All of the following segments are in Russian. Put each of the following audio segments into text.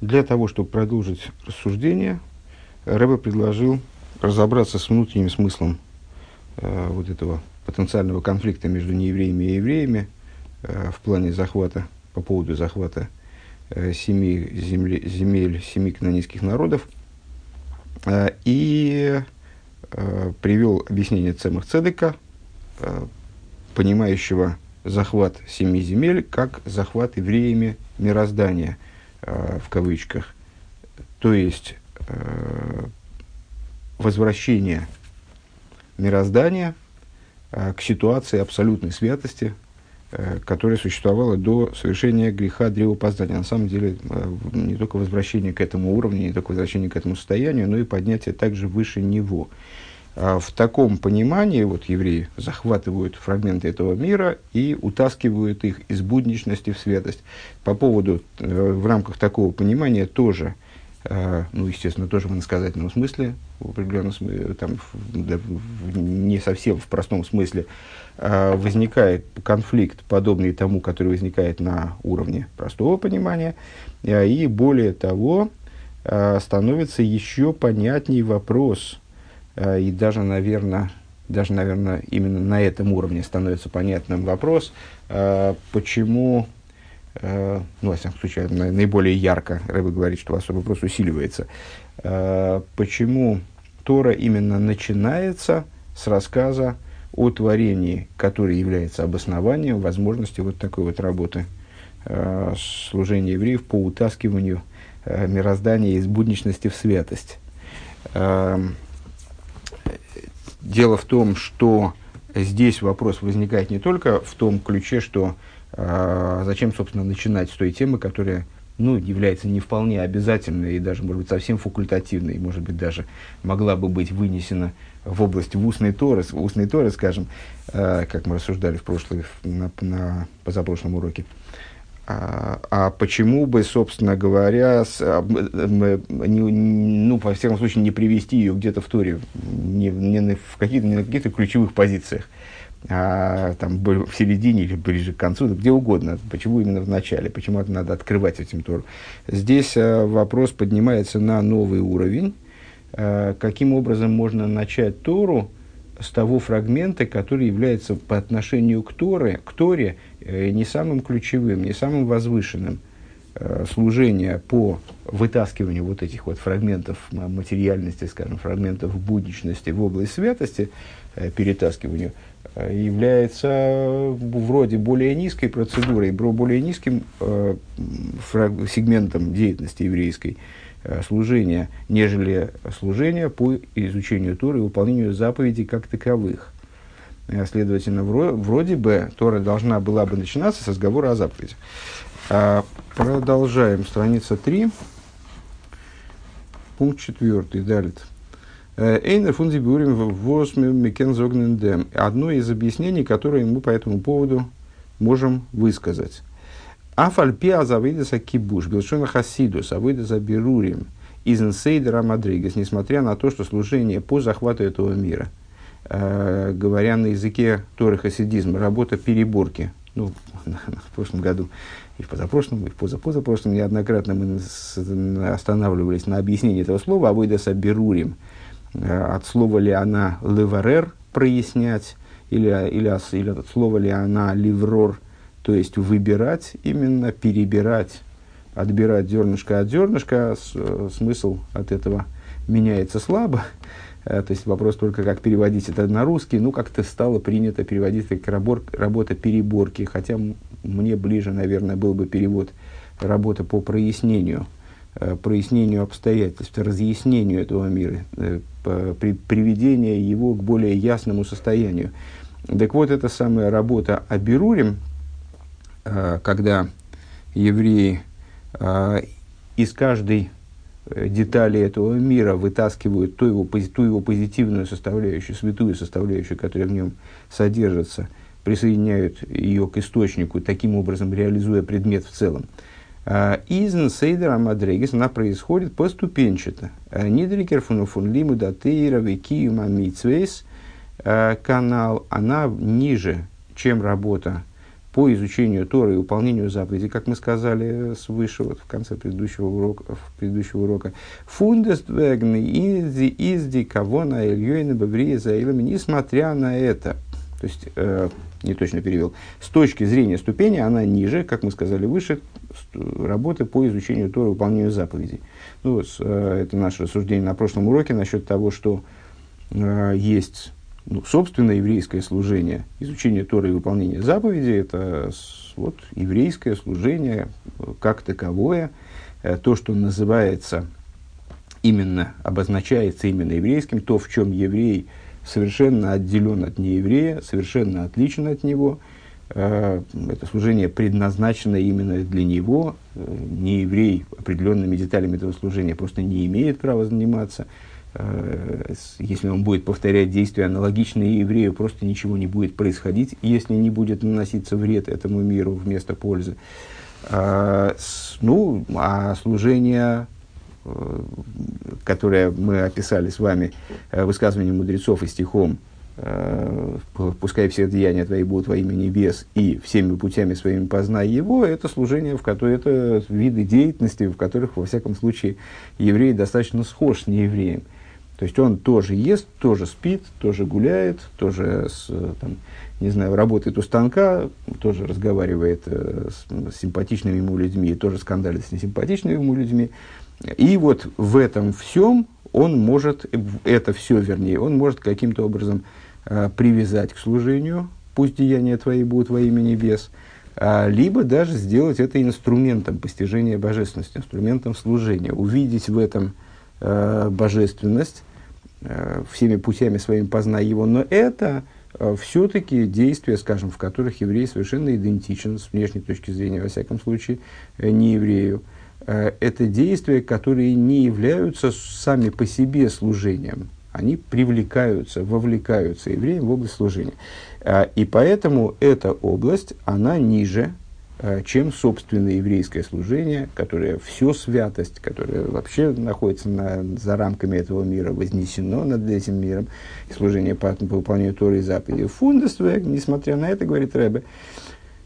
Для того, чтобы продолжить рассуждение, Рэбе предложил разобраться с внутренним смыслом э, вот этого потенциального конфликта между неевреями и евреями э, в плане захвата, по поводу захвата э, семи земли, земель семи канонийских народов. Э, и э, привел объяснение Цемах Цедека, э, понимающего захват семи земель как захват евреями мироздания, э, в кавычках. То есть э, возвращение мироздания э, к ситуации абсолютной святости, которая существовала до совершения греха древопознания. На самом деле, не только возвращение к этому уровню, не только возвращение к этому состоянию, но и поднятие также выше него. В таком понимании вот, евреи захватывают фрагменты этого мира и утаскивают их из будничности в святость. По поводу, в рамках такого понимания тоже – Э, ну, естественно, тоже в иносказательном смысле, в определенном смысле, там, да, не совсем в простом смысле, э, возникает конфликт, подобный тому, который возникает на уровне простого понимания, э, и более того, становится еще понятней вопрос, и даже, наверное, даже, наверное, именно на этом уровне становится понятным вопрос, почему э, ну, во всяком случае, наиболее ярко, Рэбе говорит, что особый вопрос усиливается, э, почему Тора именно начинается с рассказа о творении, который является обоснованием возможности вот такой вот работы э, служения евреев по утаскиванию э, мироздания из будничности в святость. Э, дело в том, что здесь вопрос возникает не только в том ключе, что а, зачем, собственно, начинать с той темы, которая ну, является не вполне обязательной и даже, может быть, совсем факультативной, может быть, даже могла бы быть вынесена в область в устной Торы, в устной Торы, скажем, э, как мы рассуждали в прошлый, на, на позапрошлом уроке. А, а почему бы, собственно говоря, с, а, не, ну, во всяком случае, не привести ее где-то в Торе, не, не, в на каких-то ключевых позициях, а, там, в середине или ближе к концу, где угодно. Почему именно в начале? Почему это надо открывать этим Тору? Здесь а, вопрос поднимается на новый уровень. А, каким образом можно начать Тору с того фрагмента, который является по отношению к Торе, к Торе э, не самым ключевым, не самым возвышенным э, служение по вытаскиванию вот этих вот фрагментов материальности, скажем, фрагментов будничности в область святости, э, перетаскиванию – является вроде более низкой процедурой, более низким э, сегментом деятельности еврейской э, служения, нежели служение по изучению Торы и выполнению заповедей как таковых. Э, следовательно, вроде бы Тора должна была бы начинаться с разговора о заповедях. А, продолжаем. Страница 3, пункт 4. Далее. Эйнер фунзи биурим восьми дем. Одно из объяснений, которое мы по этому поводу можем высказать. Афальпи азавидеса кибуш, билшона хасидус, авидеса бирурим, из инсейдера Мадригес, несмотря на то, что служение по захвату этого мира, э, говоря на языке Торы работа переборки, ну, в прошлом году и в позапрошлом, и в позапозапрошлом неоднократно мы останавливались на объяснении этого слова, авидеса бирурим, Э, от слова ли она леварер прояснять, или, или, или от слова ли она ливрор, то есть выбирать, именно перебирать, отбирать зернышко от зернышка, э, смысл от этого меняется слабо. Э, то есть вопрос только, как переводить это на русский. Ну, как-то стало принято переводить как работа, работа переборки, хотя мне ближе, наверное, был бы перевод работа по прояснению Э, прояснению обстоятельств, разъяснению этого мира, э, при, приведение его к более ясному состоянию. Так вот, эта самая работа о Берурим, когда евреи из каждой детали этого мира вытаскивают ту его, ту его позитивную составляющую, святую составляющую, которая в нем содержится, присоединяют ее к источнику, таким образом реализуя предмет в целом. Изн Сейдер Мадрегис, она происходит поступенчато. Нидрикер фун фун лиму датейра векиюма митсвейс канал, она ниже, чем работа по изучению Торы и выполнению заповедей, как мы сказали свыше, вот в конце предыдущего урока, в предыдущего урока. Фундествегны изди изди кого на Ильёйна Баврия Заилами, несмотря на это, то есть, э, не точно перевел, с точки зрения ступени она ниже, как мы сказали выше, работы по изучению Торы и выполнению заповедей. Ну, вот, э, это наше рассуждение на прошлом уроке насчет того, что э, есть ну, собственное еврейское служение, изучение Торы и выполнение заповедей, это вот, еврейское служение как таковое, э, то, что называется именно, обозначается именно еврейским, то, в чем еврей совершенно отделен от нееврея, совершенно отличен от него. Э, это служение предназначено именно для него. Э, нееврей определенными деталями этого служения просто не имеет права заниматься – Э, если он будет повторять действия аналогичные еврею, просто ничего не будет происходить, если не будет наноситься вред этому миру вместо пользы. А, ну, а служение, э, которое мы описали с вами, э, высказывание мудрецов и стихом, пускай все деяния твои будут во имя небес, и всеми путями своими познай его, это служение, в которое, это виды деятельности, в которых, во всяком случае, еврей достаточно схож с неевреем. То есть он тоже ест, тоже спит, тоже гуляет, тоже с, там, не знаю, работает у станка, тоже разговаривает э, с, симпатичными ему людьми, тоже скандалит с несимпатичными ему людьми. И вот в этом всем он может, это все вернее, он может каким-то образом э, привязать к служению, пусть деяния твои будут во имя небес, а, либо даже сделать это инструментом постижения божественности, инструментом служения, увидеть в этом э, божественность, Э, всеми путями своими познай его, но это э, все-таки действия, скажем, в которых еврей совершенно идентичен с внешней точки зрения, во всяком случае, э, не еврею. Это действия, которые не являются сами по себе служением. Они привлекаются, вовлекаются евреем в область служения. И поэтому эта область, она ниже Э, чем собственное еврейское служение, которое все святость, которое вообще находится на, за рамками этого мира, вознесено над этим миром, и служение по, по выполнению Торы и заповедей. Фундествек, несмотря на это, говорит Рэбе,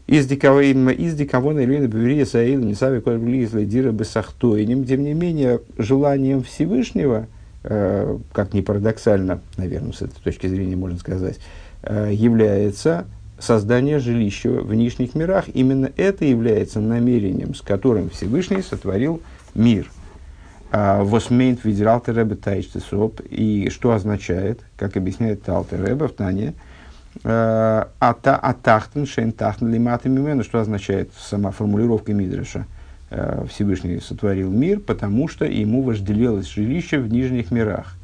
из диковона или беверия саил не сави колблизлы дира бесахтойним, тем не менее, желанием Всевышнего, э, как ни парадоксально, наверное, с этой точки зрения можно сказать, э, является создание жилища в нижних мирах. Именно это является намерением, с которым Всевышний сотворил мир. А, Восмейнт видел Рэбе Тайчтесоп. И что означает, как объясняет Талтер в Тане, а, ата атахтен шейн тахтен лимат мимену, что означает сама формулировка Мидраша. А, Всевышний сотворил мир, потому что ему вожделелось жилище в нижних мирах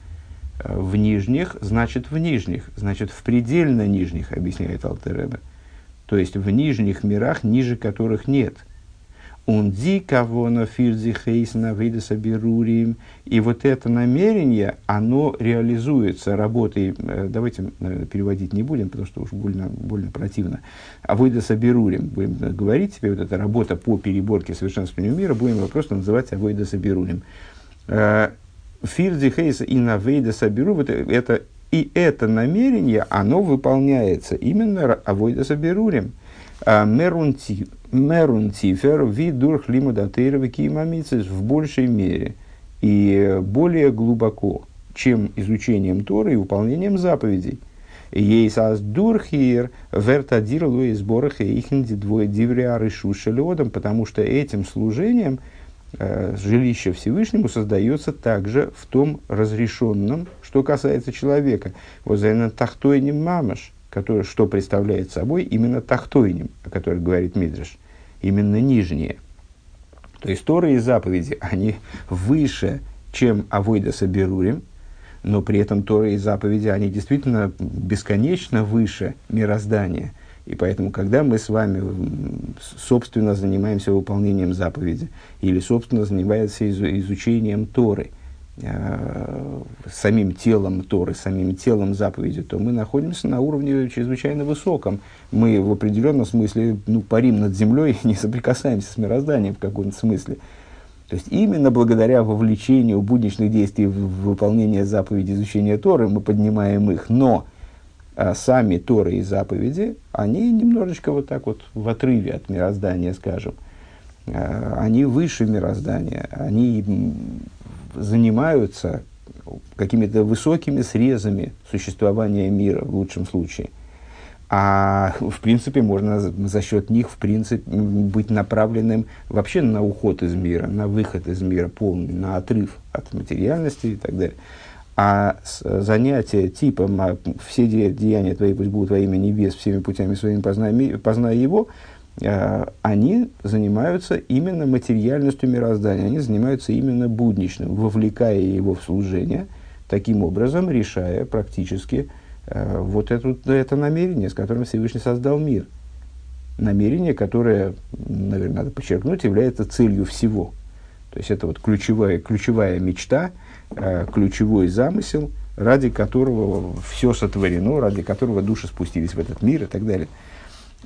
в нижних, значит в нижних, значит в предельно нижних, объясняет Алтереба. То есть в нижних мирах, ниже которых нет. Он ди кого на фирзи хейсна видеса берурим. И вот это намерение, оно реализуется работой, э, давайте наверное, переводить не будем, потому что уж больно, больно противно, а выдаса берурим. Будем говорить себе, вот эта работа по переборке совершенствованию мира, будем его просто называть авойдаса берурим Фирди Хейса и Навейда Сабиру, это, и это намерение, оно выполняется именно Авойда Сабирурим. А Мерунтифер видурх лимудатейрова киимамицис в большей мере и более глубоко, чем изучением Торы и выполнением заповедей. Ейсас дурхир вертадир луи сборах и ихнди двое дивриары шушеледом, потому что этим служением – жилище Всевышнему создается также в том разрешенном, что касается человека. Вот за тахтойним мамаш, который, что представляет собой именно тахтойним, о котором говорит Мидриш, именно нижнее. То есть Торы и заповеди, они выше, чем Авойда Сабирурим, но при этом Торы и заповеди, они действительно бесконечно выше мироздания – и поэтому, когда мы с вами, собственно, занимаемся выполнением заповеди или, собственно, занимаемся изучением Торы, э, самим телом Торы, самим телом заповеди, то мы находимся на уровне чрезвычайно высоком. Мы в определенном смысле ну, парим над землей и не соприкасаемся с мирозданием в каком-то смысле. То есть именно благодаря вовлечению будничных действий в выполнение заповедей изучения Торы мы поднимаем их. Но сами Торы и заповеди, они немножечко вот так вот в отрыве от мироздания, скажем. А, они выше мироздания, они занимаются какими-то высокими срезами существования мира в лучшем случае. А в принципе можно за счет них в принципе быть направленным вообще на уход из мира, на выход из мира полный, на отрыв от материальности и так далее. А занятия типом а «все деяния твои пусть будут во имя небес, всеми путями своими познай, познай его», э, они занимаются именно материальностью мироздания, они занимаются именно будничным, вовлекая его в служение, таким образом решая практически Э, вот это, это намерение, с которым Всевышний создал мир. Намерение, которое, наверное, надо подчеркнуть, является целью всего. То есть это вот ключевая, ключевая мечта, ключевой замысел, ради которого все сотворено, ради которого души спустились в этот мир и так далее.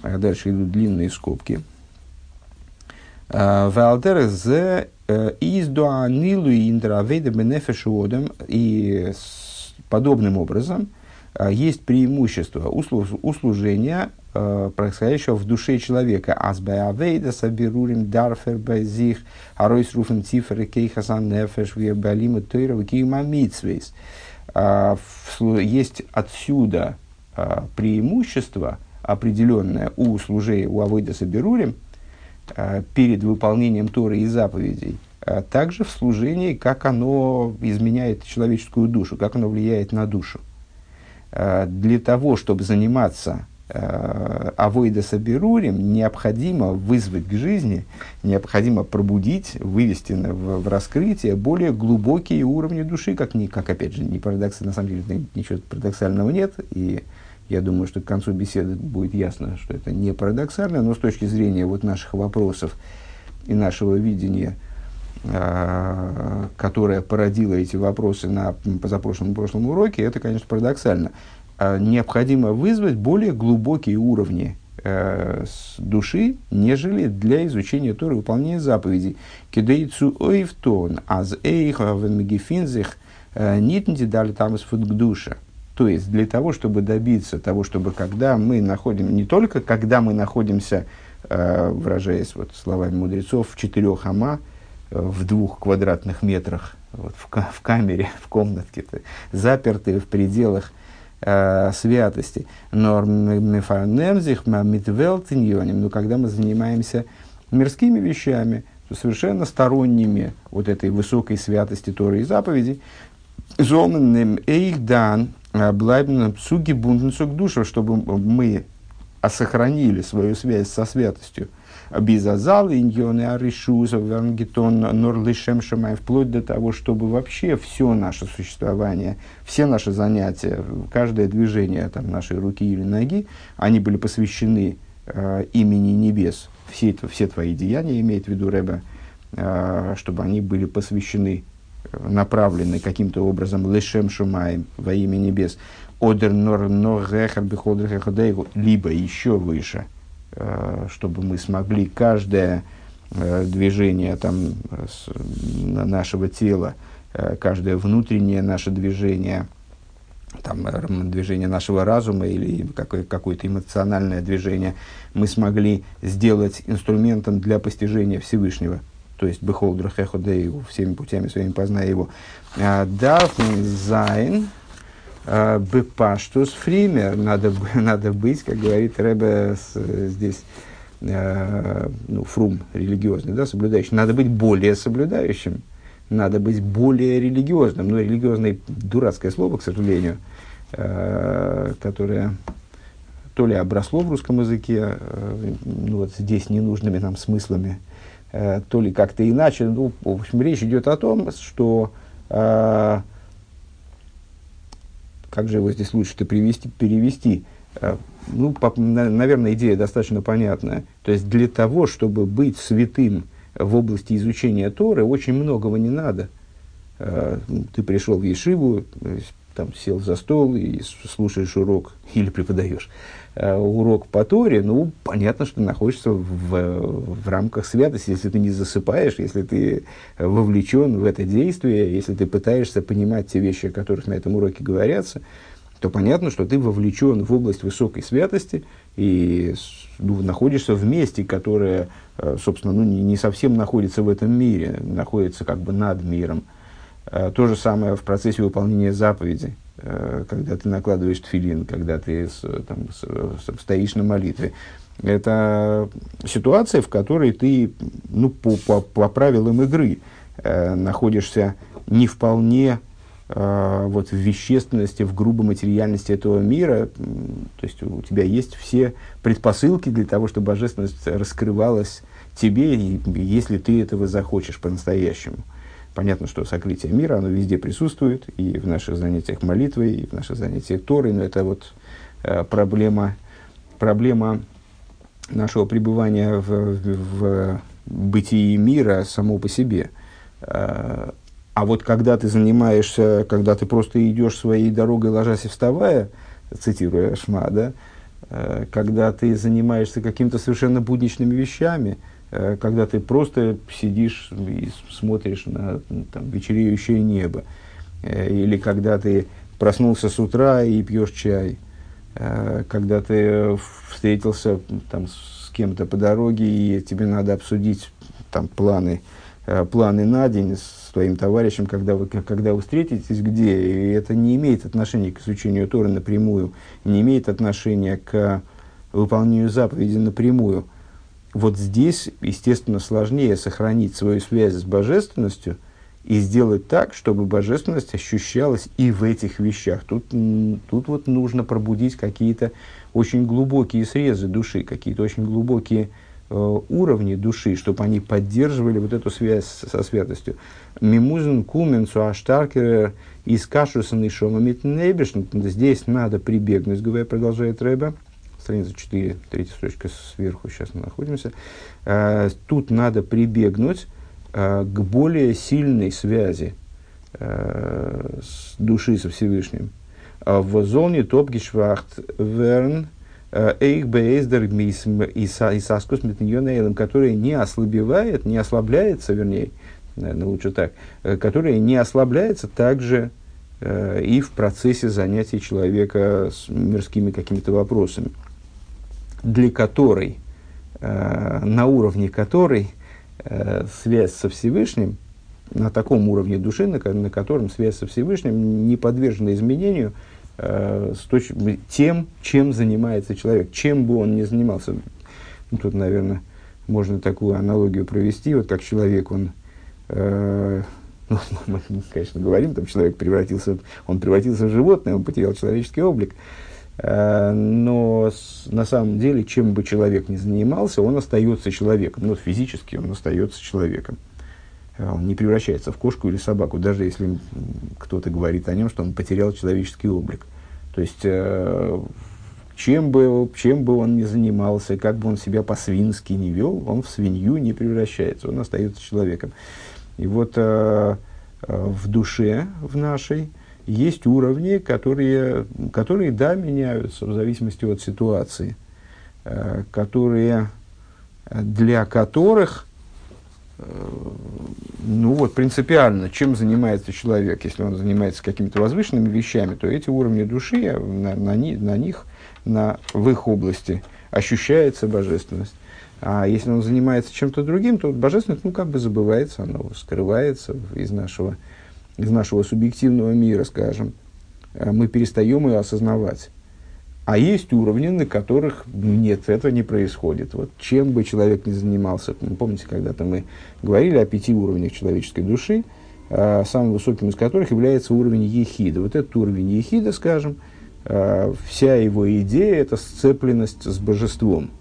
А дальше идут длинные скобки. Э, Валдер зе из дуанилу индравейда бенефешуодем и подобным образом – а, есть преимущество у служения, а, происходящего в душе человека. Азбаявейда сабирурим дарфер базих, аройс руфен цифры кейхасан нефеш вебалима тойра кима митсвейс. А, есть отсюда преимущество определенное у служения, у авойда сабирурим, перед выполнением Торы и заповедей, также в служении, как оно изменяет человеческую душу, как оно влияет на душу. Э, для того, чтобы заниматься э, авойда сабирурим, необходимо вызвать к жизни, необходимо пробудить, вывести в, в раскрытие более глубокие уровни души, как, не, как опять же, не парадокс, на самом деле ничего парадоксального нет, и я думаю, что к концу беседы будет ясно, что это не парадоксально, но с точки зрения вот наших вопросов и нашего видения – Э, которая породила эти вопросы на позапрошлом прошлом уроке, это, конечно, парадоксально. А необходимо вызвать более глубокие уровни э, души, нежели для изучения Торы выполнения заповедей. Кидейцу ойвтон, аз эйха вемегефинзих э, нитнти дали там из душа. То есть для того, чтобы добиться того, чтобы когда мы находим, не только когда мы находимся, э, выражаясь вот словами мудрецов, в четырех ама, в двух квадратных метрах вот, в, в камере, в комнатке, запертые в пределах э, святости. Но мефанемзих митвелтиньоним, но когда мы занимаемся мирскими вещами, то совершенно сторонними вот этой высокой святости Торы и заповедей, зомным эйхдан э, блайбным суги бунтенцук душа, чтобы мы сохранили свою связь со святостью – Бизазал, иньоны, аришуза, вангетон, норлышем шамай, вплоть до того, чтобы вообще все наше существование, все наши занятия, каждое движение там, нашей руки или ноги, они были посвящены э, имени небес. Все, это, все твои деяния, имеет в виду Рэбе, э, чтобы они были посвящены, направлены каким-то образом лешем шумаем во имя небес. Одер нор нор либо еще выше – Э, чтобы мы смогли каждое э, движение там, нашего тела, э, каждое внутреннее наше движение, там, движение нашего разума или какое- какое-то эмоциональное движение, мы смогли сделать инструментом для постижения Всевышнего. То есть, Бехолдра Хеходею, всеми путями своими познай его. Дарф Зайн, Э, Бепаштус фример, надо, надо быть, как говорит Рэбе здесь, э, ну, фрум религиозный, да, соблюдающий. Надо быть более соблюдающим, надо быть более религиозным. Ну, религиозное дурацкое слово, к сожалению, э, которое то ли обросло в русском языке, ну, вот здесь ненужными нам смыслами, то ли как-то иначе. Ну, в общем, речь идет о том, что как же его здесь лучше-то привести, перевести? Э, ну, по, наверное, идея достаточно понятная. То есть для того, чтобы быть святым в области изучения Торы, очень многого не надо. Э, ты пришел в Ешиву, там сел за стол и слушаешь урок или преподаешь э, урок по Торе, ну, понятно, что ты находишься в, в рамках святости, если ты не засыпаешь, если ты вовлечен в это действие, если ты пытаешься понимать те вещи, о которых на этом уроке говорятся, то понятно, что ты вовлечен в область высокой святости и ну, находишься в месте, которое, э, собственно, ну, не, не совсем находится в этом мире, находится как бы над миром. Э, то же самое в процессе выполнения заповеди, э, когда ты накладываешь тфилин, когда ты там, стоишь на молитве. Это ситуация, в которой ты ну, по, по, по правилам игры находишься не вполне э, вот, в вещественности, в грубой материальности этого мира. То есть у тебя есть все предпосылки для того, чтобы божественность раскрывалась тебе, если ты этого захочешь по-настоящему. Понятно, что сокрытие мира, оно везде присутствует, и в наших занятиях молитвы, и в наших занятиях Торы, но это вот э, проблема, проблема нашего пребывания в, в, в бытии мира само по себе. Э, а вот когда ты занимаешься, когда ты просто идешь своей дорогой, ложась и вставая, цитируя Шма, да, э, когда ты занимаешься какими-то совершенно будничными вещами, когда ты просто сидишь и смотришь на там, вечереющее небо, э, или когда ты проснулся с утра и пьешь чай, когда ты встретился там, с кем-то по дороге и тебе надо обсудить там, планы, планы на день с твоим товарищем, когда вы, когда вы встретитесь, где. И это не имеет отношения к изучению Торы напрямую, не имеет отношения к выполнению заповеди напрямую. Вот здесь, естественно, сложнее сохранить свою связь с божественностью и сделать так, чтобы божественность ощущалась и в этих вещах. Тут, тут вот нужно пробудить какие-то очень глубокие срезы души, какие-то очень глубокие Э, уровни души, чтобы они поддерживали вот эту связь со святостью. Мимузен, кумен, суаштаркер, из кашусан и шомамит Здесь надо прибегнуть, говоря, продолжает Рэба. Страница 4, третья строчка сверху, сейчас мы находимся. Э, тут надо прибегнуть э, к более сильной связи с души со Всевышним. В зоне топгишвахт верн – Эйх бейздер исаскус метньонейлем, которая не ослабевает, не ослабляется, вернее, наверное, лучше так, э, которая не ослабляется также э, и в процессе занятий человека с мирскими какими-то вопросами, для которой, э, на уровне которой связь со Всевышним, на таком уровне души, на, на котором связь со Всевышним не подвержена изменению – э, с точ... тем, чем занимается человек, чем бы он ни занимался. Ну, тут, наверное, можно такую аналогию провести, вот как человек, он, э, ну, мы, конечно, говорим, там человек превратился, он превратился в животное, он потерял человеческий облик, э, но с, на самом деле, чем бы человек ни занимался, он остается человеком, ну, физически он остается человеком. Э, он не превращается в кошку или собаку, даже если кто-то говорит о нем, что он потерял человеческий облик. То есть, э, чем, бы, чем бы он ни занимался, как бы он себя по-свински не вел, он в свинью не превращается, он остается человеком. И вот э, в душе, в нашей, есть уровни, которые, которые, да, меняются в зависимости от ситуации, которые, для которых ну вот, принципиально, чем занимается человек, если он занимается какими-то возвышенными вещами, то эти уровни души, на, на, на них, на, в их области ощущается божественность. А если он занимается чем-то другим, то божественность, ну, как бы забывается, оно скрывается из нашего, из нашего субъективного мира, скажем. А мы перестаем ее осознавать. А есть уровни, на которых нет, этого не происходит. Вот чем бы человек ни занимался, помните, когда-то мы говорили о пяти уровнях человеческой души, а, самым высоким из которых является уровень ехида. Вот этот уровень ехида, скажем, а, вся его идея – это сцепленность с божеством.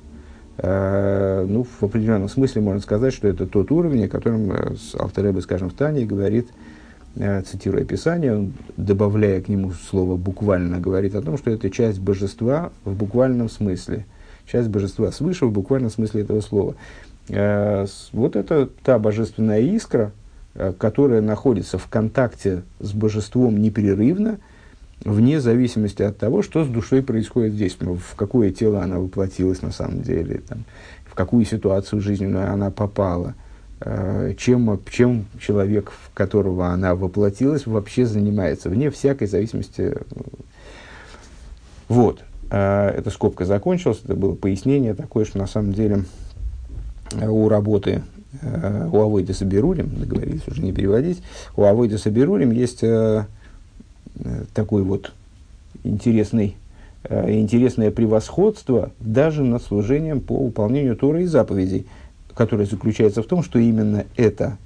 Ну, в определенном смысле можно сказать, что это тот уровень, о котором э, Алтереба, скажем, в Тане говорит – Э, цитируя Писание, он, добавляя к нему слово «буквально», говорит о том, что это часть божества в буквальном смысле. Часть божества свыше в буквальном смысле этого слова. Э, вот это та божественная искра, э, которая находится в контакте с божеством непрерывно, вне зависимости от того, что с душой происходит здесь, в какое тело она воплотилась на самом деле, там, в какую ситуацию жизненную она попала – Э, чем, чем человек, в которого она воплотилась, вообще занимается, вне всякой зависимости Вот. Эта скобка закончилась. Это было пояснение такое, что на самом деле у работы у Авойда Сабирулем, договорились уже не переводить, у Авойда Сабирулем есть такой вот интересный, интересное превосходство даже над служением по выполнению Торы и заповедей, которое заключается в том, что именно это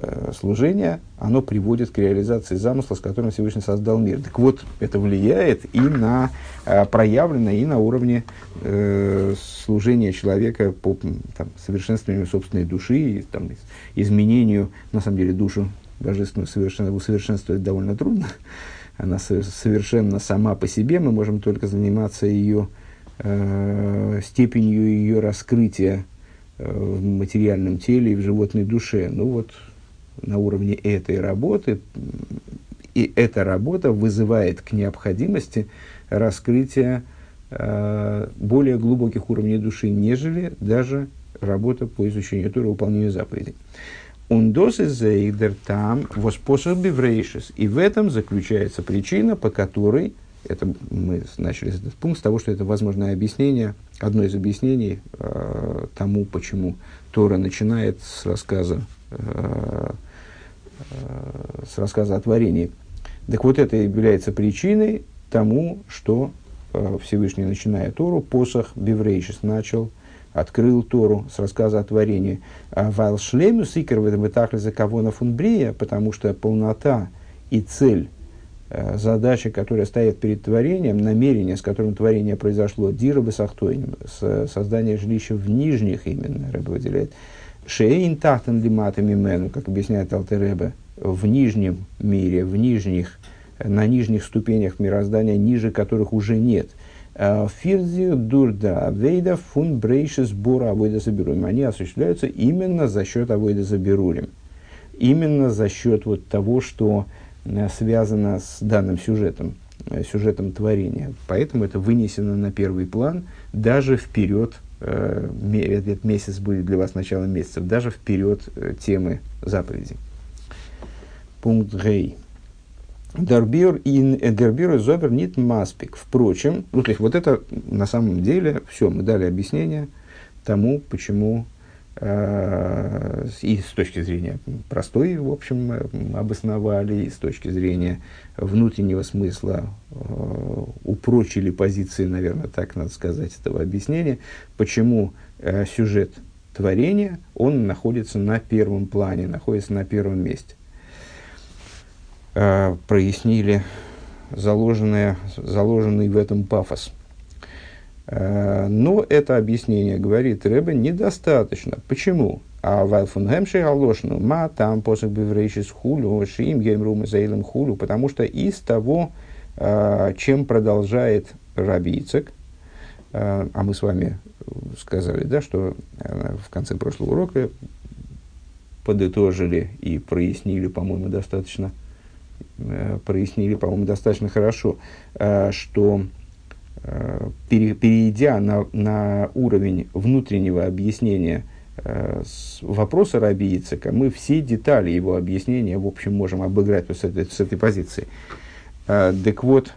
Э, служение, оно приводит к реализации замысла, с которым Всевышний создал мир. Так вот, это влияет и на э, проявлено, и на уровне э, служения человека по там, совершенствованию собственной души, и, там, изменению, на самом деле, душу божественную совершенно, усовершенствовать довольно трудно. Она совершенно сама по себе, мы можем только заниматься ее э, степенью ее раскрытия в материальном теле и в животной душе. Ну вот, на уровне этой работы, и эта работа вызывает к необходимости раскрытия э, более глубоких уровней души, нежели даже работа по изучению Тура, выполнению заповедей. Ундос из зейдер там воспособ биврейшис. И в этом заключается причина, по которой, это мы начали этот пункт с того, что это возможное объяснение, одно из объяснений э, тому, почему Тора начинает с рассказа э, с рассказа о творении. Так вот это является причиной тому, что э, Всевышний, начиная Тору, посох Беврейшис начал, открыл Тору с рассказа о творении. А Вайл шлему сикер в этом этахле за кого на фунбрия, потому что полнота и цель э, задача, которая стоит перед творением, намерение, с которым творение произошло, дира бесахтойним, создание жилища в нижних именно, Рэбе выделяет, Шейн тахтен лиматами мену, как объясняет Алтеребе, в нижнем мире, в нижних, на нижних ступенях мироздания, ниже которых уже нет. А Фирзию дурда вейда фун брейши сбора авойда заберулем. Они осуществляются именно за счет авойда заберулем. Именно за счет вот того, что э, связано с данным сюжетом, э, сюжетом творения. Поэтому это вынесено на первый план даже вперед э, этот месяц будет для вас началом месяца, даже вперед э, темы заповедей. Пункт Гей. Дербир и Дербир Зобер нит маспик. Впрочем, ну, то есть вот это на самом деле все, мы дали объяснение тому, почему Э, и с точки зрения простой, в общем, обосновали, и с точки зрения внутреннего смысла э, упрочили позиции, наверное, так надо сказать, этого объяснения, почему э, сюжет творения, он находится на первом плане, находится на первом месте. Прояснили заложенное, заложенный в этом пафос – Э, но это объяснение, говорит Рэбе, недостаточно. Почему? А Вайлфунгемши Алошну, ма там посох биврейшис хулю, шиим геймрум заилем хулю, потому что из того, э, чем продолжает Рабийцек, э, а мы с вами сказали, да, что в конце прошлого урока подытожили и прояснили, по-моему, достаточно, прояснили, по-моему, достаточно хорошо, что перейдя на, на уровень внутреннего объяснения э, вопроса Раби Ицека, мы все детали его объяснения, в общем, можем обыграть вот с, этой, с этой позиции. Э, так вот,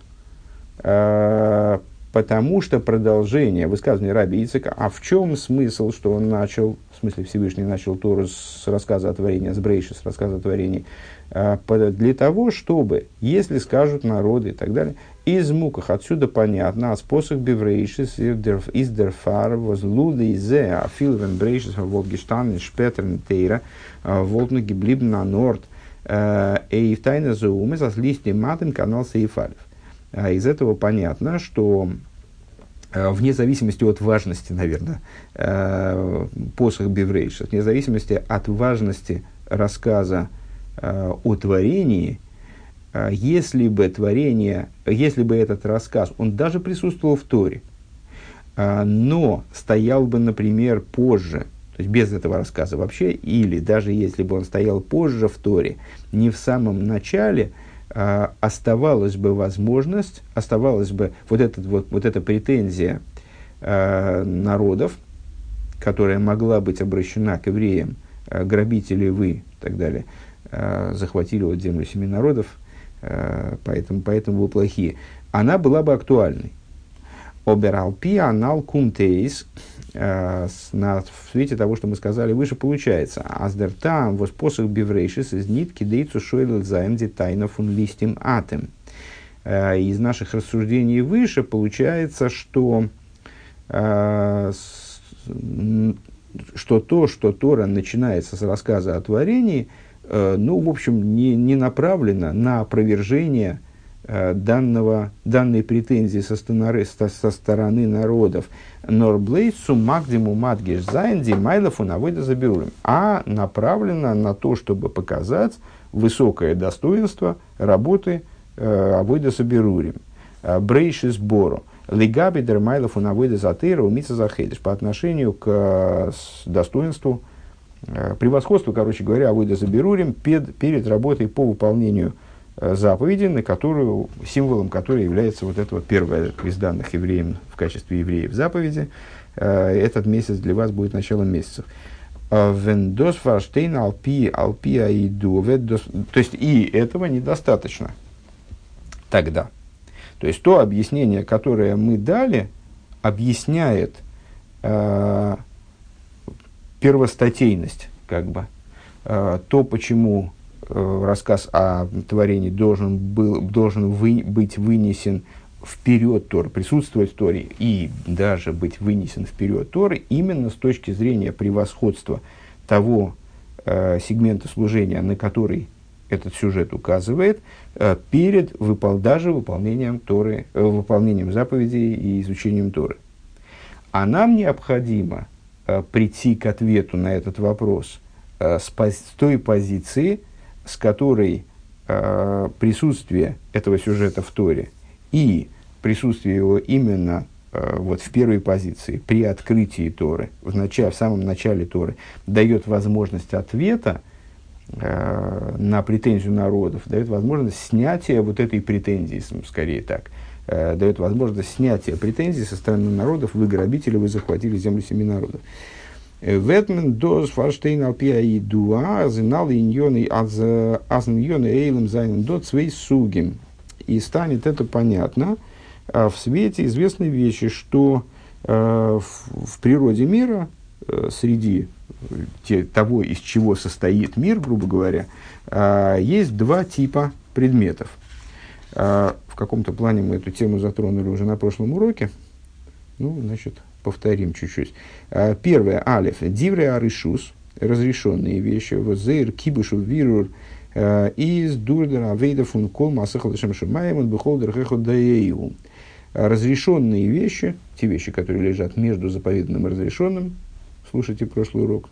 э, потому что продолжение высказывания Раби Ицека, а в чем смысл, что он начал, в смысле Всевышний начал Тору с рассказа о творении, с Брейши, с рассказа о творении, для того, чтобы, если скажут народы и так далее, из муках отсюда понятно, а способ биврейшис из дерфар возлуды изе, а филвен брейшис волгештан шпетерн тейра волтну гиблиб на норд и в тайне заумы со листьем матом канал сейфалев. Из этого понятно, что вне зависимости от важности, наверное, посох биврейшис, вне зависимости от важности рассказа о творении – а, если бы творение, если бы этот рассказ, он даже присутствовал в Торе, а, но стоял бы, например, позже, то есть без этого рассказа вообще, или даже если бы он стоял позже в Торе, не в самом начале, а, оставалась бы возможность, оставалась бы вот, этот, вот, вот эта претензия народов, которая могла быть обращена к евреям, грабители вы и так далее, захватили вот землю семи народов, поэтому, поэтому вы плохие, она была бы актуальной. Обералпи анал кумтейс, э, на, в свете того, что мы сказали выше, получается. Аздертам воспосах биврейшис из нитки дейцу шойлел заемди тайна фун листим атем. Э, из наших рассуждений выше получается, что, э, что то, что Тора начинается с рассказа о творении, ну, в общем, не, не направлено на опровержение – Э, данного, данной претензии со стороны, со стороны народов Норблейсу Магдиму Мадгиш Зайнди Майлофу Навойда Заберулем, а направлена на то, чтобы показать высокое достоинство работы э, Авойда Заберулем. Э, Брейши сбору. Лигаби Дермайлофу Навойда Затыра Умица Захедиш по отношению к э, достоинству, э, превосходству, короче говоря, Авойда Заберулем перед, перед работой по выполнению Э, заповеди, на которую, символом которой является вот эта вот первая из данных евреям в качестве евреев заповеди. Э, этот месяц для вас будет началом месяцев. Э, Вендос фарштейн алпи алпи аиду. То есть и этого недостаточно тогда. То есть то объяснение, которое мы дали, объясняет первостатейность, как бы, э, то, почему Э, рассказ о творении должен, был, должен вы, быть вынесен вперед Торы, присутствовать в Торе и даже быть вынесен вперед Торы именно с точки зрения превосходства того э, сегмента служения, на который этот сюжет указывает, э, перед выпол, даже выполнением, Торы, э, выполнением заповедей и изучением Торы. А нам необходимо прийти к ответу на этот вопрос э, с, той позиции, с которой э, присутствие этого сюжета в Торе и присутствие его именно э, вот в первой позиции, при открытии Торы, в, начале, в самом начале Торы, дает возможность ответа э, на претензию народов, дает возможность снятия вот этой претензии, скорее так, э, дает возможность снятия претензий со стороны народов, вы грабители, вы захватили землю семи народов. Ветмен доз фарштейн алпия и дуа, зинал иньоны азн эйлем зайнен дот свей сугим. И станет это понятно а, в свете известной вещи, что а, в, в природе мира, а, среди те, того, из чего состоит мир, грубо говоря, есть два типа предметов. В каком-то плане мы эту тему затронули уже на прошлом уроке. Ну, значит, повторим чуть-чуть. А, первое, алиф, дивре аришус, разрешенные вещи, вот зейр кибушу вирур, а, из дурдера вейда фун кол масахал шамшимаем, он бихолдер даею. Разрешенные вещи, те вещи, которые лежат между заповеданным и разрешенным, слушайте прошлый урок,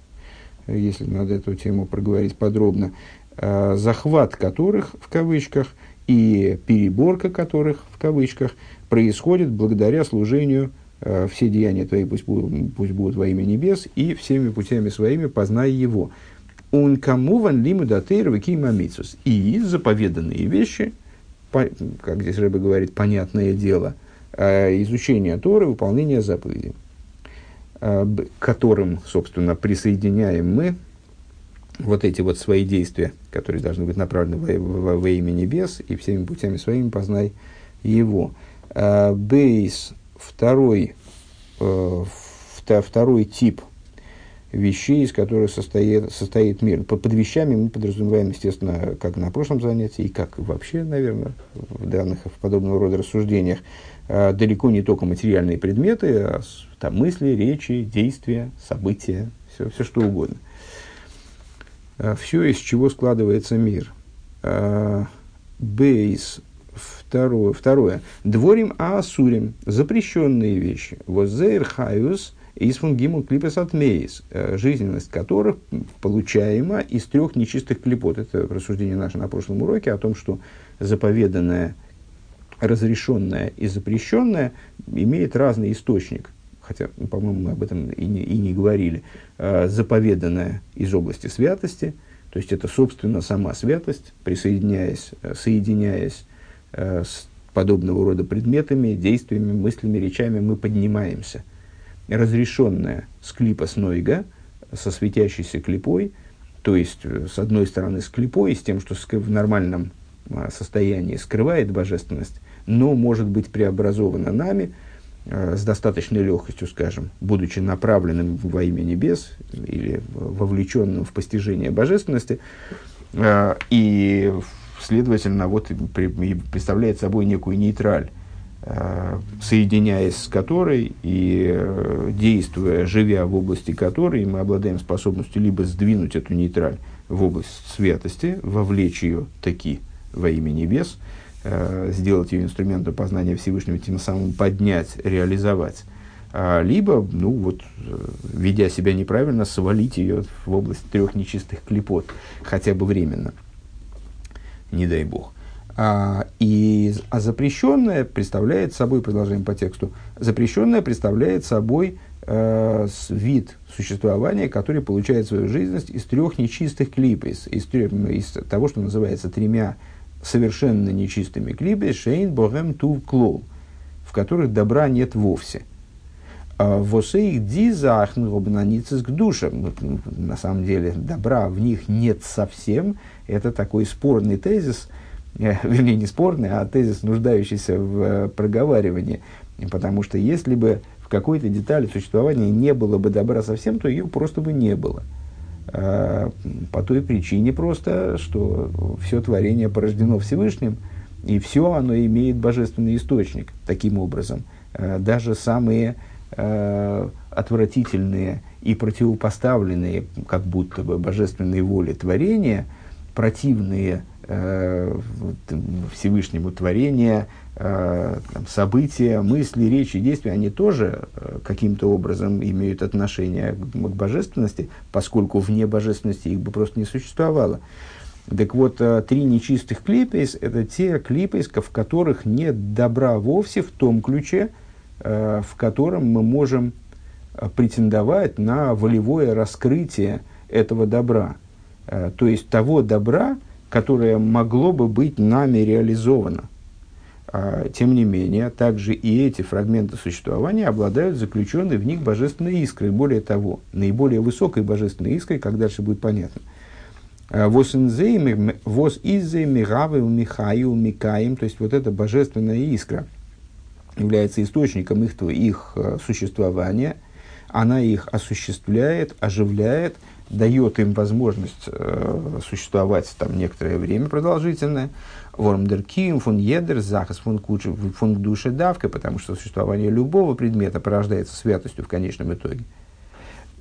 если надо эту тему проговорить подробно, а, захват которых, в кавычках, и переборка которых, в кавычках, происходит благодаря служению Э, все деяния твои пусть будут, пусть будут во имя небес, и всеми путями своими познай его. Он кому ван лиму датейр мамицус. И заповеданные вещи, как здесь Рэбе говорит, понятное дело, э, изучение Торы, выполнение заповедей, э, к которым, собственно, присоединяем мы вот эти вот свои действия, которые должны быть направлены во, во, во имя небес, и всеми путями своими познай его. Бейс второй, э, второй тип вещей, из которых состоит, состоит мир. Под, под вещами мы подразумеваем, естественно, как на прошлом занятии, и как вообще, наверное, в данных в подобного рода рассуждениях, э, далеко не только материальные предметы, а там, мысли, речи, действия, события, все, все что угодно. Э, все, из чего складывается мир. Э, бейс Второе. Второе. Дворим асурим. Запрещенные вещи. Воззейр хаюс Исфун гимул клипес от мейс, э, жизненность которых получаема из трех нечистых клипот. Это рассуждение наше на прошлом уроке о том, что заповеданное, разрешенное и запрещенное имеет разный источник. Хотя, по-моему, мы об этом и не, и не говорили. Э, заповеданное из области святости, то есть это, собственно, сама святость, присоединяясь, э, соединяясь Э, с подобного рода предметами, действиями, мыслями, речами мы поднимаемся. Разрешенная с клипа с со светящейся клипой, то есть, э, с одной стороны, с клипой, с тем, что в нормальном а, состоянии скрывает божественность, но может быть преобразована нами, с достаточной легкостью, скажем, будучи направленным во имя небес или вовлеченным в постижение божественности, э, и, следовательно, вот представляет собой некую нейтраль, э, соединяясь с которой и действуя, живя в области которой, мы обладаем способностью либо сдвинуть эту нейтраль в область святости, вовлечь ее таки во имя небес – Э, сделать ее инструментом познания Всевышнего, тем самым поднять, реализовать. А, либо, ну вот, э, ведя себя неправильно, свалить ее в область трех нечистых клепот, хотя бы временно. Не дай бог. А, и, а запрещенное представляет собой, продолжаем по тексту, запрещенное представляет собой э, вид существования, который получает свою жизненность из трех нечистых клипов, из, из, из того, что называется тремя совершенно нечистыми клипы шейн богем тув клол, в которых добра нет вовсе. А Восейх дизахн к душам. На самом деле добра в них нет совсем. Это такой спорный тезис, э, вернее не спорный, а тезис, нуждающийся в э, проговаривании. Потому что если бы в какой-то детали существования не было бы добра совсем, то ее просто бы не было. Э, по той причине просто, что все творение порождено Всевышним, и все оно имеет божественный источник. Таким образом, э, даже самые э, отвратительные и противопоставленные, как будто бы божественной воле творения, противные Всевышнему творения, там, события, мысли, речи, действия, они тоже э, каким-то образом имеют отношение к, божественности, поскольку вне божественности их бы просто не существовало. Так вот, э, три нечистых клипейс – это те клипейс, в которых нет добра вовсе в том ключе, в котором мы можем претендовать на волевое раскрытие этого добра. То есть того добра, которое могло бы быть нами реализовано – тем не менее, также и эти фрагменты существования обладают заключенной в них божественной искрой. Более того, наиболее высокой божественной искрой, как дальше будет понятно. А, Вос изей миравы михаю микаем, то есть вот эта божественная искра является источником их, их а, существования, она их осуществляет, оживляет, дает им возможность э, существовать там некоторое время продолжительное, Вормдер ким, фон едер, захас фон куча, фон душе давка, потому что существование любого предмета порождается святостью в конечном итоге.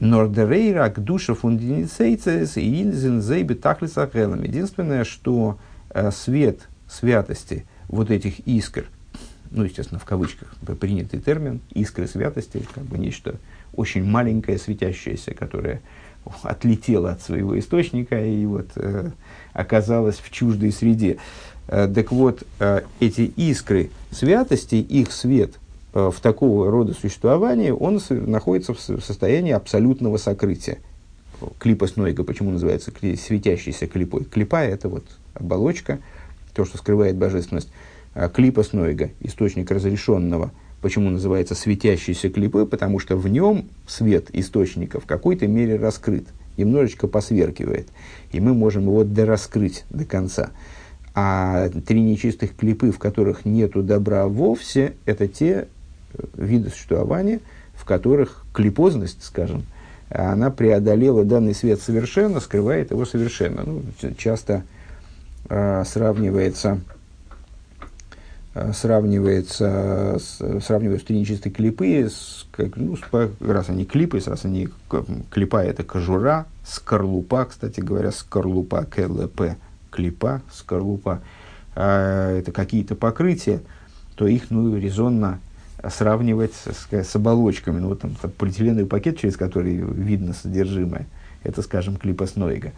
Нордерейрак душа фундиницейцес и инзен зейбе таклисахелом. Единственное, что э, свет святости вот этих искр, ну, естественно, в кавычках принятый термин, искры святости, как бы нечто очень маленькое, светящееся, которое отлетело от своего источника и вот э, оказалось в чуждой среде. Э, так вот, э, эти искры святости, их свет э, в такого рода существовании, он находится в состоянии абсолютного сокрытия. Клипа Снойга, почему называется светящейся клипой? Клипа – это вот оболочка, то, что скрывает божественность. А клипа Снойга – источник разрешенного. Почему называется светящейся клипой? Потому что в нем свет источника в какой-то мере раскрыт, немножечко посверкивает. И мы можем его дораскрыть до конца. А три нечистых клипы, в которых нету добра вовсе, это те э, виды существования, в которых клипозность, скажем, она преодолела данный свет совершенно, скрывает его совершенно. Ну, часто э, сравнивается, сравнивается, с, сравнивают три нечистые клипы, с, как, ну, с, раз они клипы, раз они клипа это кожура, скорлупа, кстати говоря, скорлупа КЛП – клипа, скорлупа, а это какие-то покрытия, то их ну, резонно сравнивать с, с оболочками. Ну, вот там, там полиэтиленовый пакет, через который видно содержимое, это, скажем, клипа Снойга. А,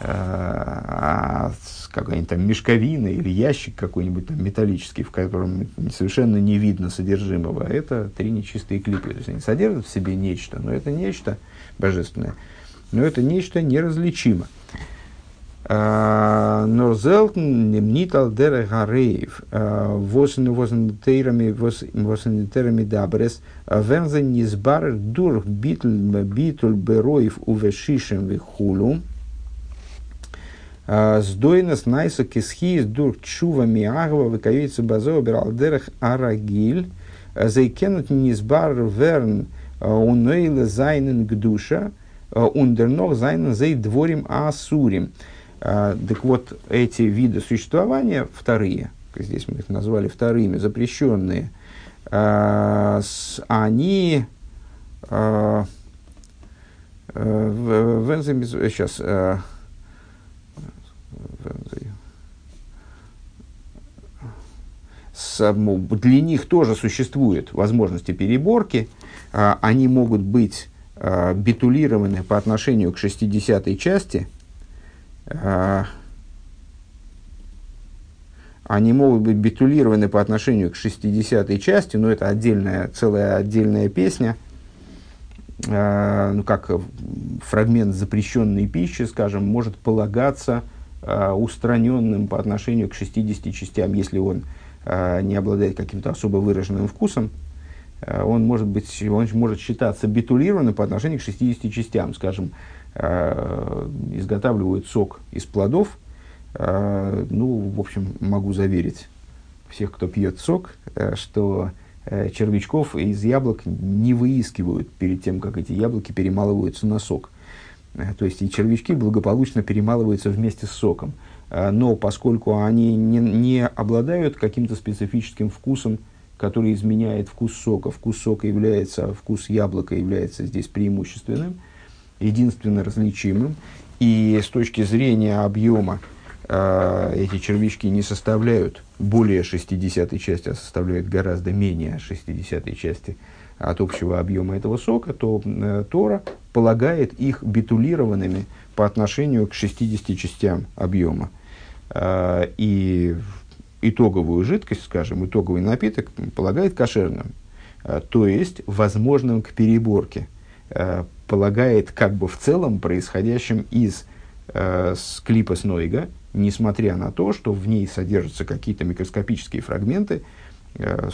а какая-нибудь там мешковина или ящик какой-нибудь там металлический, в котором совершенно не видно содержимого, это три нечистые клипы. То есть они содержат в себе нечто, но это нечто божественное, но это нечто неразличимо. Норзелтен немнит алдере гареев, восен восен тейрами восен тейрами дабрес, вензен низбар дур битл битл бероев увешишем вихулу, Сдойнес найса кисхиес дур чува миагва выкавица базо бералдерах арагиль, зайкенут низбар верн унейле зайнен гдуша, ундернох зайнен зей дворим асурим. Так вот, эти виды существования, вторые, здесь мы их назвали вторыми, запрещенные, они сейчас для них тоже существуют возможности переборки. А, они могут быть а, битулированы по отношению к 60-й части. А, они могут быть битулированы по отношению к 60-й части, но это отдельная, целая отдельная песня, ну, как фрагмент запрещенной пищи, скажем, может полагаться устраненным по отношению к 60 частям, если он Э, не обладает каким-то особо выраженным вкусом, э, он может, быть, он может считаться битулированным по отношению к 60 частям. Скажем, э, изготавливают сок из плодов. Ну, в общем, могу заверить всех, кто пьет сок, что червячков из яблок не выискивают перед тем, как эти яблоки перемалываются на сок. То есть и червячки благополучно перемалываются вместе с соком. Э, но поскольку они не, не обладают каким-то специфическим вкусом, который изменяет вкус сока, вкус сока является, вкус яблока является здесь преимущественным, единственно различимым, и с точки зрения объема э, эти червячки не составляют более 60 части, а составляют гораздо менее 60 части от общего объема этого сока, то э, Тора полагает их битулированными по отношению к 60 частям объема. Э, и итоговую жидкость, скажем, итоговый напиток полагает кошерным, э, то есть возможным к переборке, э, полагает как бы в целом происходящим из клипа Снойга, несмотря на то, что в ней содержатся какие-то микроскопические фрагменты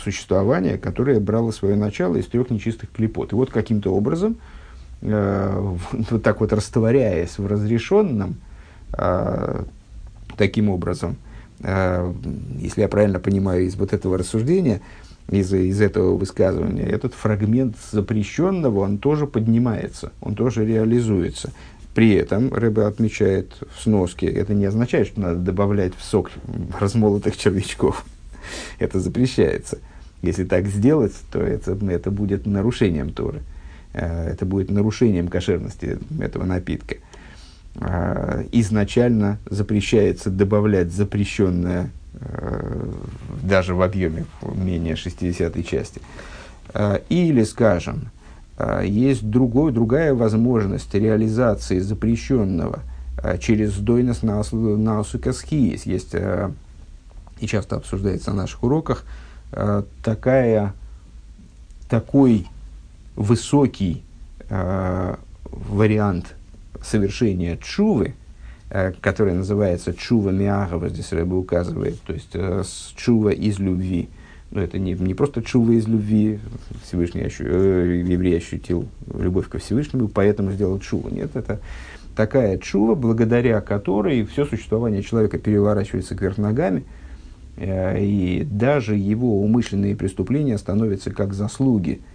существования, которое брало свое начало из трех нечистых клипот. И вот каким-то образом, вот так вот растворяясь в разрешенном, таким образом, э, если я правильно понимаю из вот этого рассуждения, из, из этого высказывания, этот фрагмент запрещенного, он тоже поднимается, он тоже реализуется. При этом Рэбе отмечает в сноске, это не означает, что надо добавлять в сок размолотых червячков. Это запрещается. Если так сделать, то это, это будет нарушением Торы. Э, это будет нарушением кошерности этого напитка. Э, изначально запрещается добавлять запрещенное э, даже в объеме менее 60 части. Или, скажем, есть другой, другая возможность реализации запрещенного через дойнос наусукасхиес. Есть, и часто обсуждается на наших уроках, такая, такой высокий вариант совершения чувы, э, которая называется чува миагова, здесь Рэба указывает, то есть э, чува из любви. Но это не, не просто чува из любви, Всевышний ощу, э, еврей ощутил любовь ко Всевышнему, поэтому сделал чуву. Нет, это такая чува, благодаря которой все существование человека переворачивается кверх ногами, э, и даже его умышленные преступления становятся как заслуги –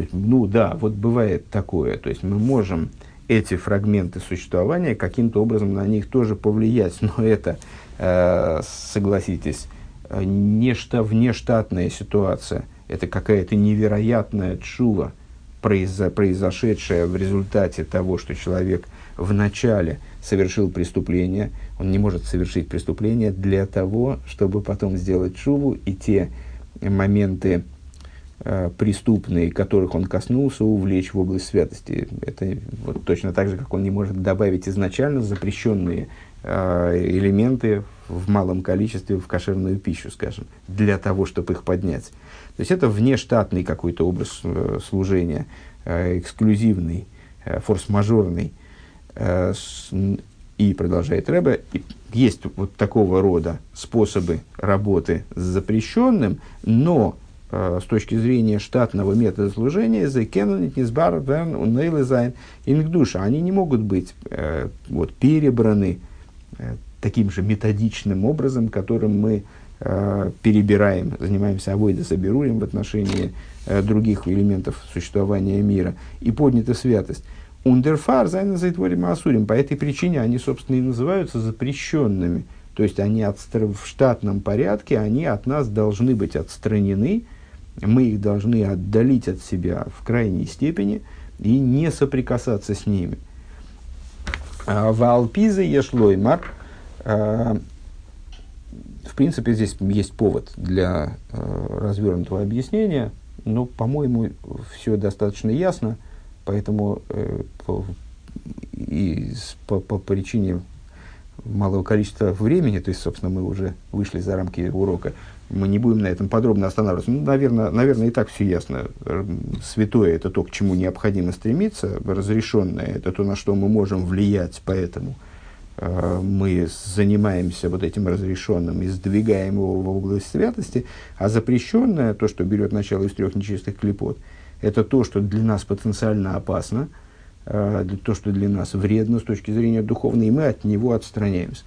есть, ну да, вот бывает такое. То есть мы можем эти фрагменты существования каким-то образом на них тоже повлиять, но это, э, согласитесь, не шта, внештатная ситуация. Это какая-то невероятная чува, произо, произошедшая в результате того, что человек вначале совершил преступление. Он не может совершить преступление для того, чтобы потом сделать чуву и те моменты, Э, преступные, которых он коснулся, увлечь в область святости. Это вот точно так же, как он не может добавить изначально запрещенные э, элементы в малом количестве в кошерную пищу, скажем, для того, чтобы их поднять. То есть это внештатный какой-то образ э, служения, э, эксклюзивный, э, форс-мажорный. Э, и продолжает Рэбе, есть вот такого рода способы работы с запрещенным, но Э, с точки зрения штатного метода служения, низбар вен нейлезайн ингдуша, они не могут быть э, вот, перебраны таким же методичным образом, которым мы перебираем, занимаемся авойда соберурим в отношении других элементов существования мира, и поднята святость. Ундерфар зайназайтворим асурим. По этой причине они, собственно, и называются запрещенными. То есть они от, в штатном порядке, они от нас должны быть отстранены, мы их должны отдалить от себя в крайней степени и не соприкасаться с ними. А в Алпизе ешлоймар, а, в принципе, здесь есть повод для а, развернутого объяснения, но, по-моему, все достаточно ясно, поэтому э, и по, по причине малого количества времени, то есть, собственно, мы уже вышли за рамки урока, мы не будем на этом подробно останавливаться. Ну, наверное, наверное, и так все ясно. Святое – это то, к чему необходимо стремиться, разрешенное – это то, на что мы можем влиять, поэтому э, мы занимаемся вот этим разрешенным и сдвигаем его в область святости, а запрещенное, то, что берет начало из трех нечистых клепот, это то, что для нас потенциально опасно – э, то, что для нас вредно с точки зрения духовной, и мы от него отстраняемся.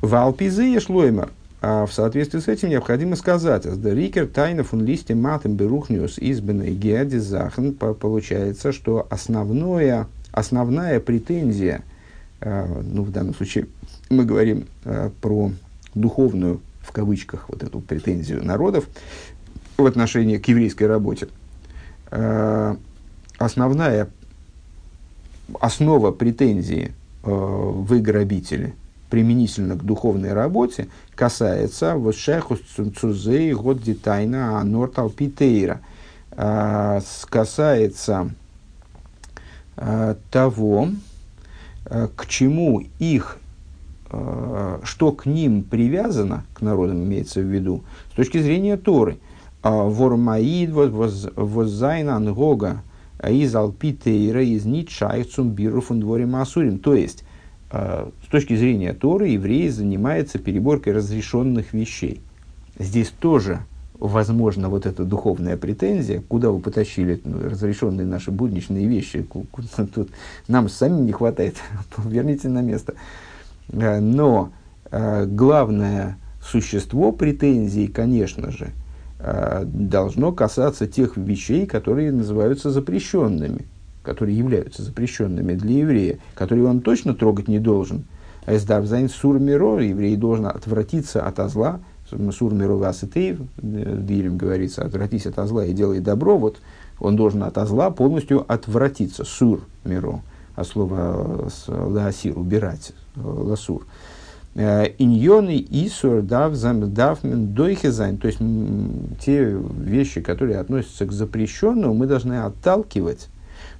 В Алпизе шлоймер. А в соответствии с этим необходимо сказать, Рикер тайна фун листе матем берухниус избранной геади захн, получается, что основное, основная претензия, э, ну, в данном случае мы говорим э, про духовную, в кавычках, вот эту претензию народов в отношении к еврейской работе. Э, основная основа претензии э, вы грабители применительно к духовной работе касается вот шехус цузей год детайна анор талпитейра э, касается того, к чему их что к ним привязано, к народам имеется в виду, с точки зрения Торы. Вормаид воззайна ангога из Алпитейра, из Нитшайцум, Бируфун, Дворим, Асурим. То есть, э, с точки зрения Торы, еврей занимается переборкой разрешенных вещей. Здесь тоже возможно вот эта духовная претензия, куда вы потащили ну, разрешенные наши будничные вещи, тут нам самим не хватает, верните на место. Э, но э, главное существо претензий, конечно же, – должно касаться тех вещей, которые называются запрещенными, которые являются запрещенными для еврея, которые он точно трогать не должен. А Эсдарзайн сур миро, еврей должен отвратиться от зла, сур миро васитеев, в Дилем говорится, отвратись от зла и делай добро, вот он должен от зла полностью отвратиться, сур миро, а слово ласир, убирать, ласур. Э, иньоны исур дав давмен дойхезайн, то есть те вещи, которые относятся к запрещенному, мы должны отталкивать.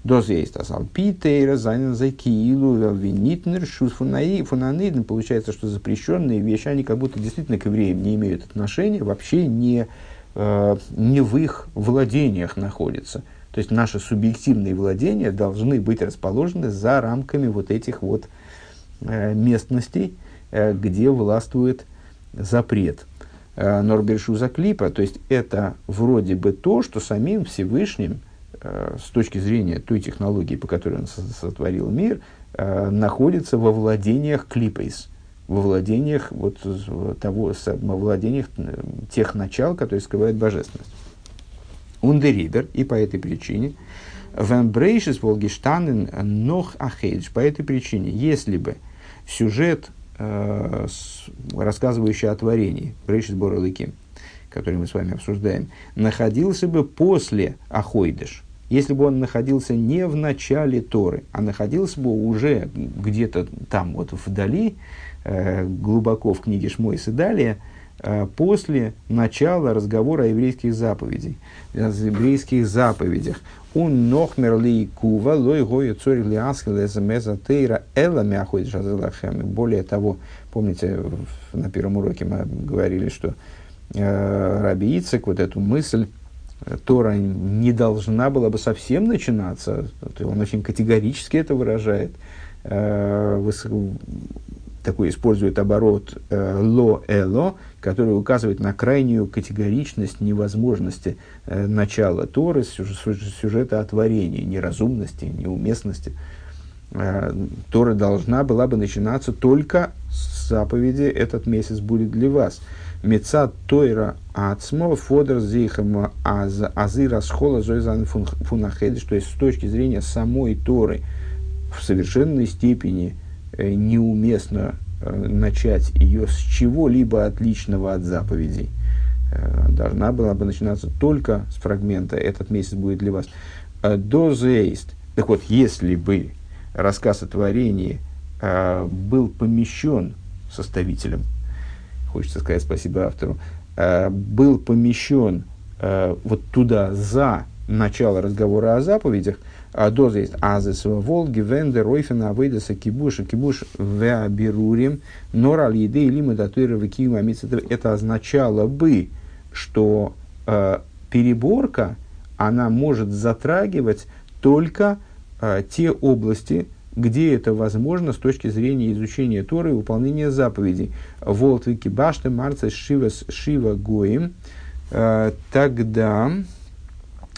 Доз есть асал питейра, зайнен за киилу, винитнер, шус фунаниден. Получается, что запрещенные вещи, они как будто действительно к евреям не имеют отношения, вообще не, э, не в их владениях находятся. То есть наши субъективные владения должны быть расположены за рамками вот этих вот э, местностей, где властвует запрет. Э, Норбершуза клипа, то есть это вроде бы то, что самим Всевышним, э, с точки зрения той технологии, по которой он сотворил мир, находится во владениях клипейс, во владениях, вот, того, во владениях тех начал, которые скрывают божественность. Ундерибер, и по этой причине, Венбрейшис Волгиштанен Нох Ахейдж, по этой причине, если бы сюжет э, рассказывающий о творении, Брейшит Боралыки, который мы с вами обсуждаем, находился бы после Ахойдыш, если бы он находился не в начале Торы, а находился бы уже где-то там вот вдали, э, глубоко в книге Шмойс и далее, после начала разговора о еврейских заповедях, о еврейских заповедях, он нохмер ли кува, лой гоя цорь ли аскеле тейра эла мяхует жазелахем. Более того, помните, на первом уроке мы говорили, что э, Раби Ицек вот эту мысль, э, Тора не должна была бы совсем начинаться, он очень категорически это выражает, э, такой использует оборот э, ло-эло, который указывает на крайнюю категоричность невозможности э, начала Торы, сюжета о творении, неразумности, неуместности. Тора должна была бы начинаться только с заповеди «Этот месяц будет для вас». Мецат Тойра Ацмо Фодер Зейхам Азы Расхола Зойзан Фунахедиш, то есть с точки зрения самой Торы в совершенной степени неуместно начать ее с чего-либо отличного от заповедей. Должна была бы начинаться только с фрагмента «Этот месяц будет для вас». Дозейст. Так вот, если бы рассказ о творении э, был помещен составителем, хочется сказать спасибо автору, э, был помещен э, вот туда за начало разговора о заповедях, доза есть азес волги, венде, ройфена, авейдаса, кибуша, кибуш, веабирурим, норал еды или мадатуира Это означало бы, что э, переборка, она может затрагивать только а, те области, где это возможно с точки зрения изучения Торы и выполнения заповедей. Волтвики башты марца шива шива гоим. А, тогда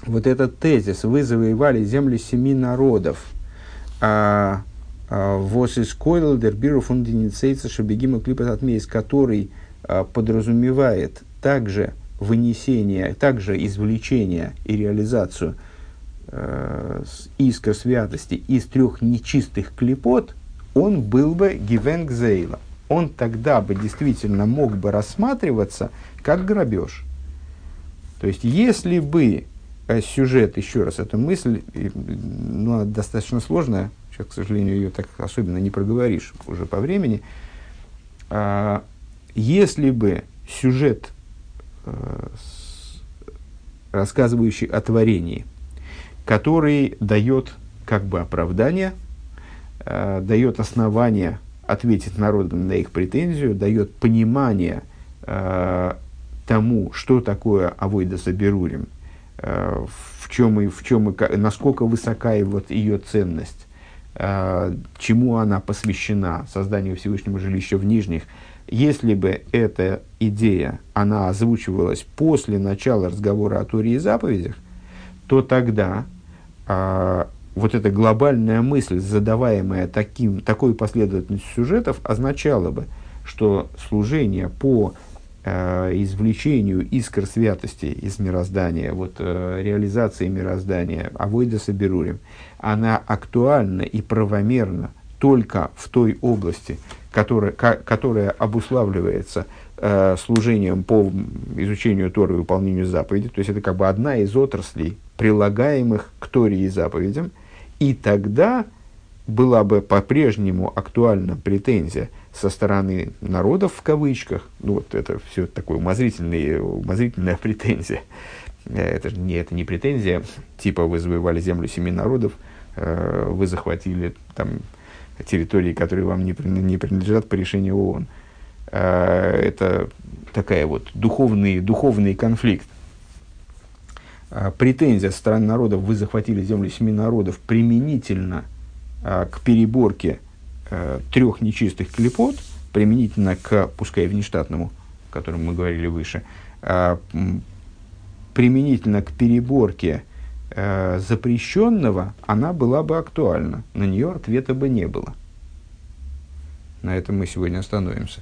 вот этот тезис «Вы завоевали земли семи народов», а, «Вос из койл дербиру фундиницейца шабегима клипа отмейс», который подразумевает также вынесение, также извлечение и реализацию – э, искра святости из трех нечистых клепот, он был бы гивенгзейла. Он тогда бы действительно мог бы рассматриваться как грабеж. То есть, если бы сюжет, еще раз, эта мысль, ну, она достаточно сложная, сейчас, к сожалению, ее так особенно не проговоришь уже по времени, а, если бы сюжет, э, рассказывающий о творении – который дает как бы оправдание, э, дает основание ответить народам на их претензию, дает понимание э, тому, что такое авойда саберурим, э, в чем и в чем и насколько высока и вот ее ценность, э, чему она посвящена, созданию Всевышнего жилища в Нижних. Если бы эта идея, она озвучивалась после начала разговора о Торе и заповедях, то тогда а, вот эта глобальная мысль, задаваемая таким, такой последовательностью сюжетов, означала бы, что служение по э, извлечению искр святости из мироздания, вот, э, реализации мироздания, авойда соберурим, она актуальна и правомерна только в той области, которая, которая обуславливается э, служением по изучению Торы и выполнению заповедей. То есть это как бы одна из отраслей прилагаемых к Торе и заповедям, и тогда была бы по-прежнему актуальна претензия со стороны народов в кавычках, ну вот это все такое умозрительная, умозрительная претензия, э, это же не, это не претензия, типа вы завоевали землю семи народов, э, вы захватили там территории, которые вам не, не принадлежат по решению ООН. Э, это такая вот духовный, духовный конфликт. Претензия со стороны народов, вы захватили землю семи народов, применительно к переборке а, трех нечистых клепот, применительно к, пускай внештатному, о котором мы говорили выше, а, применительно к переборке а, запрещенного, она была бы актуальна. На нее ответа бы не было. На этом мы сегодня остановимся.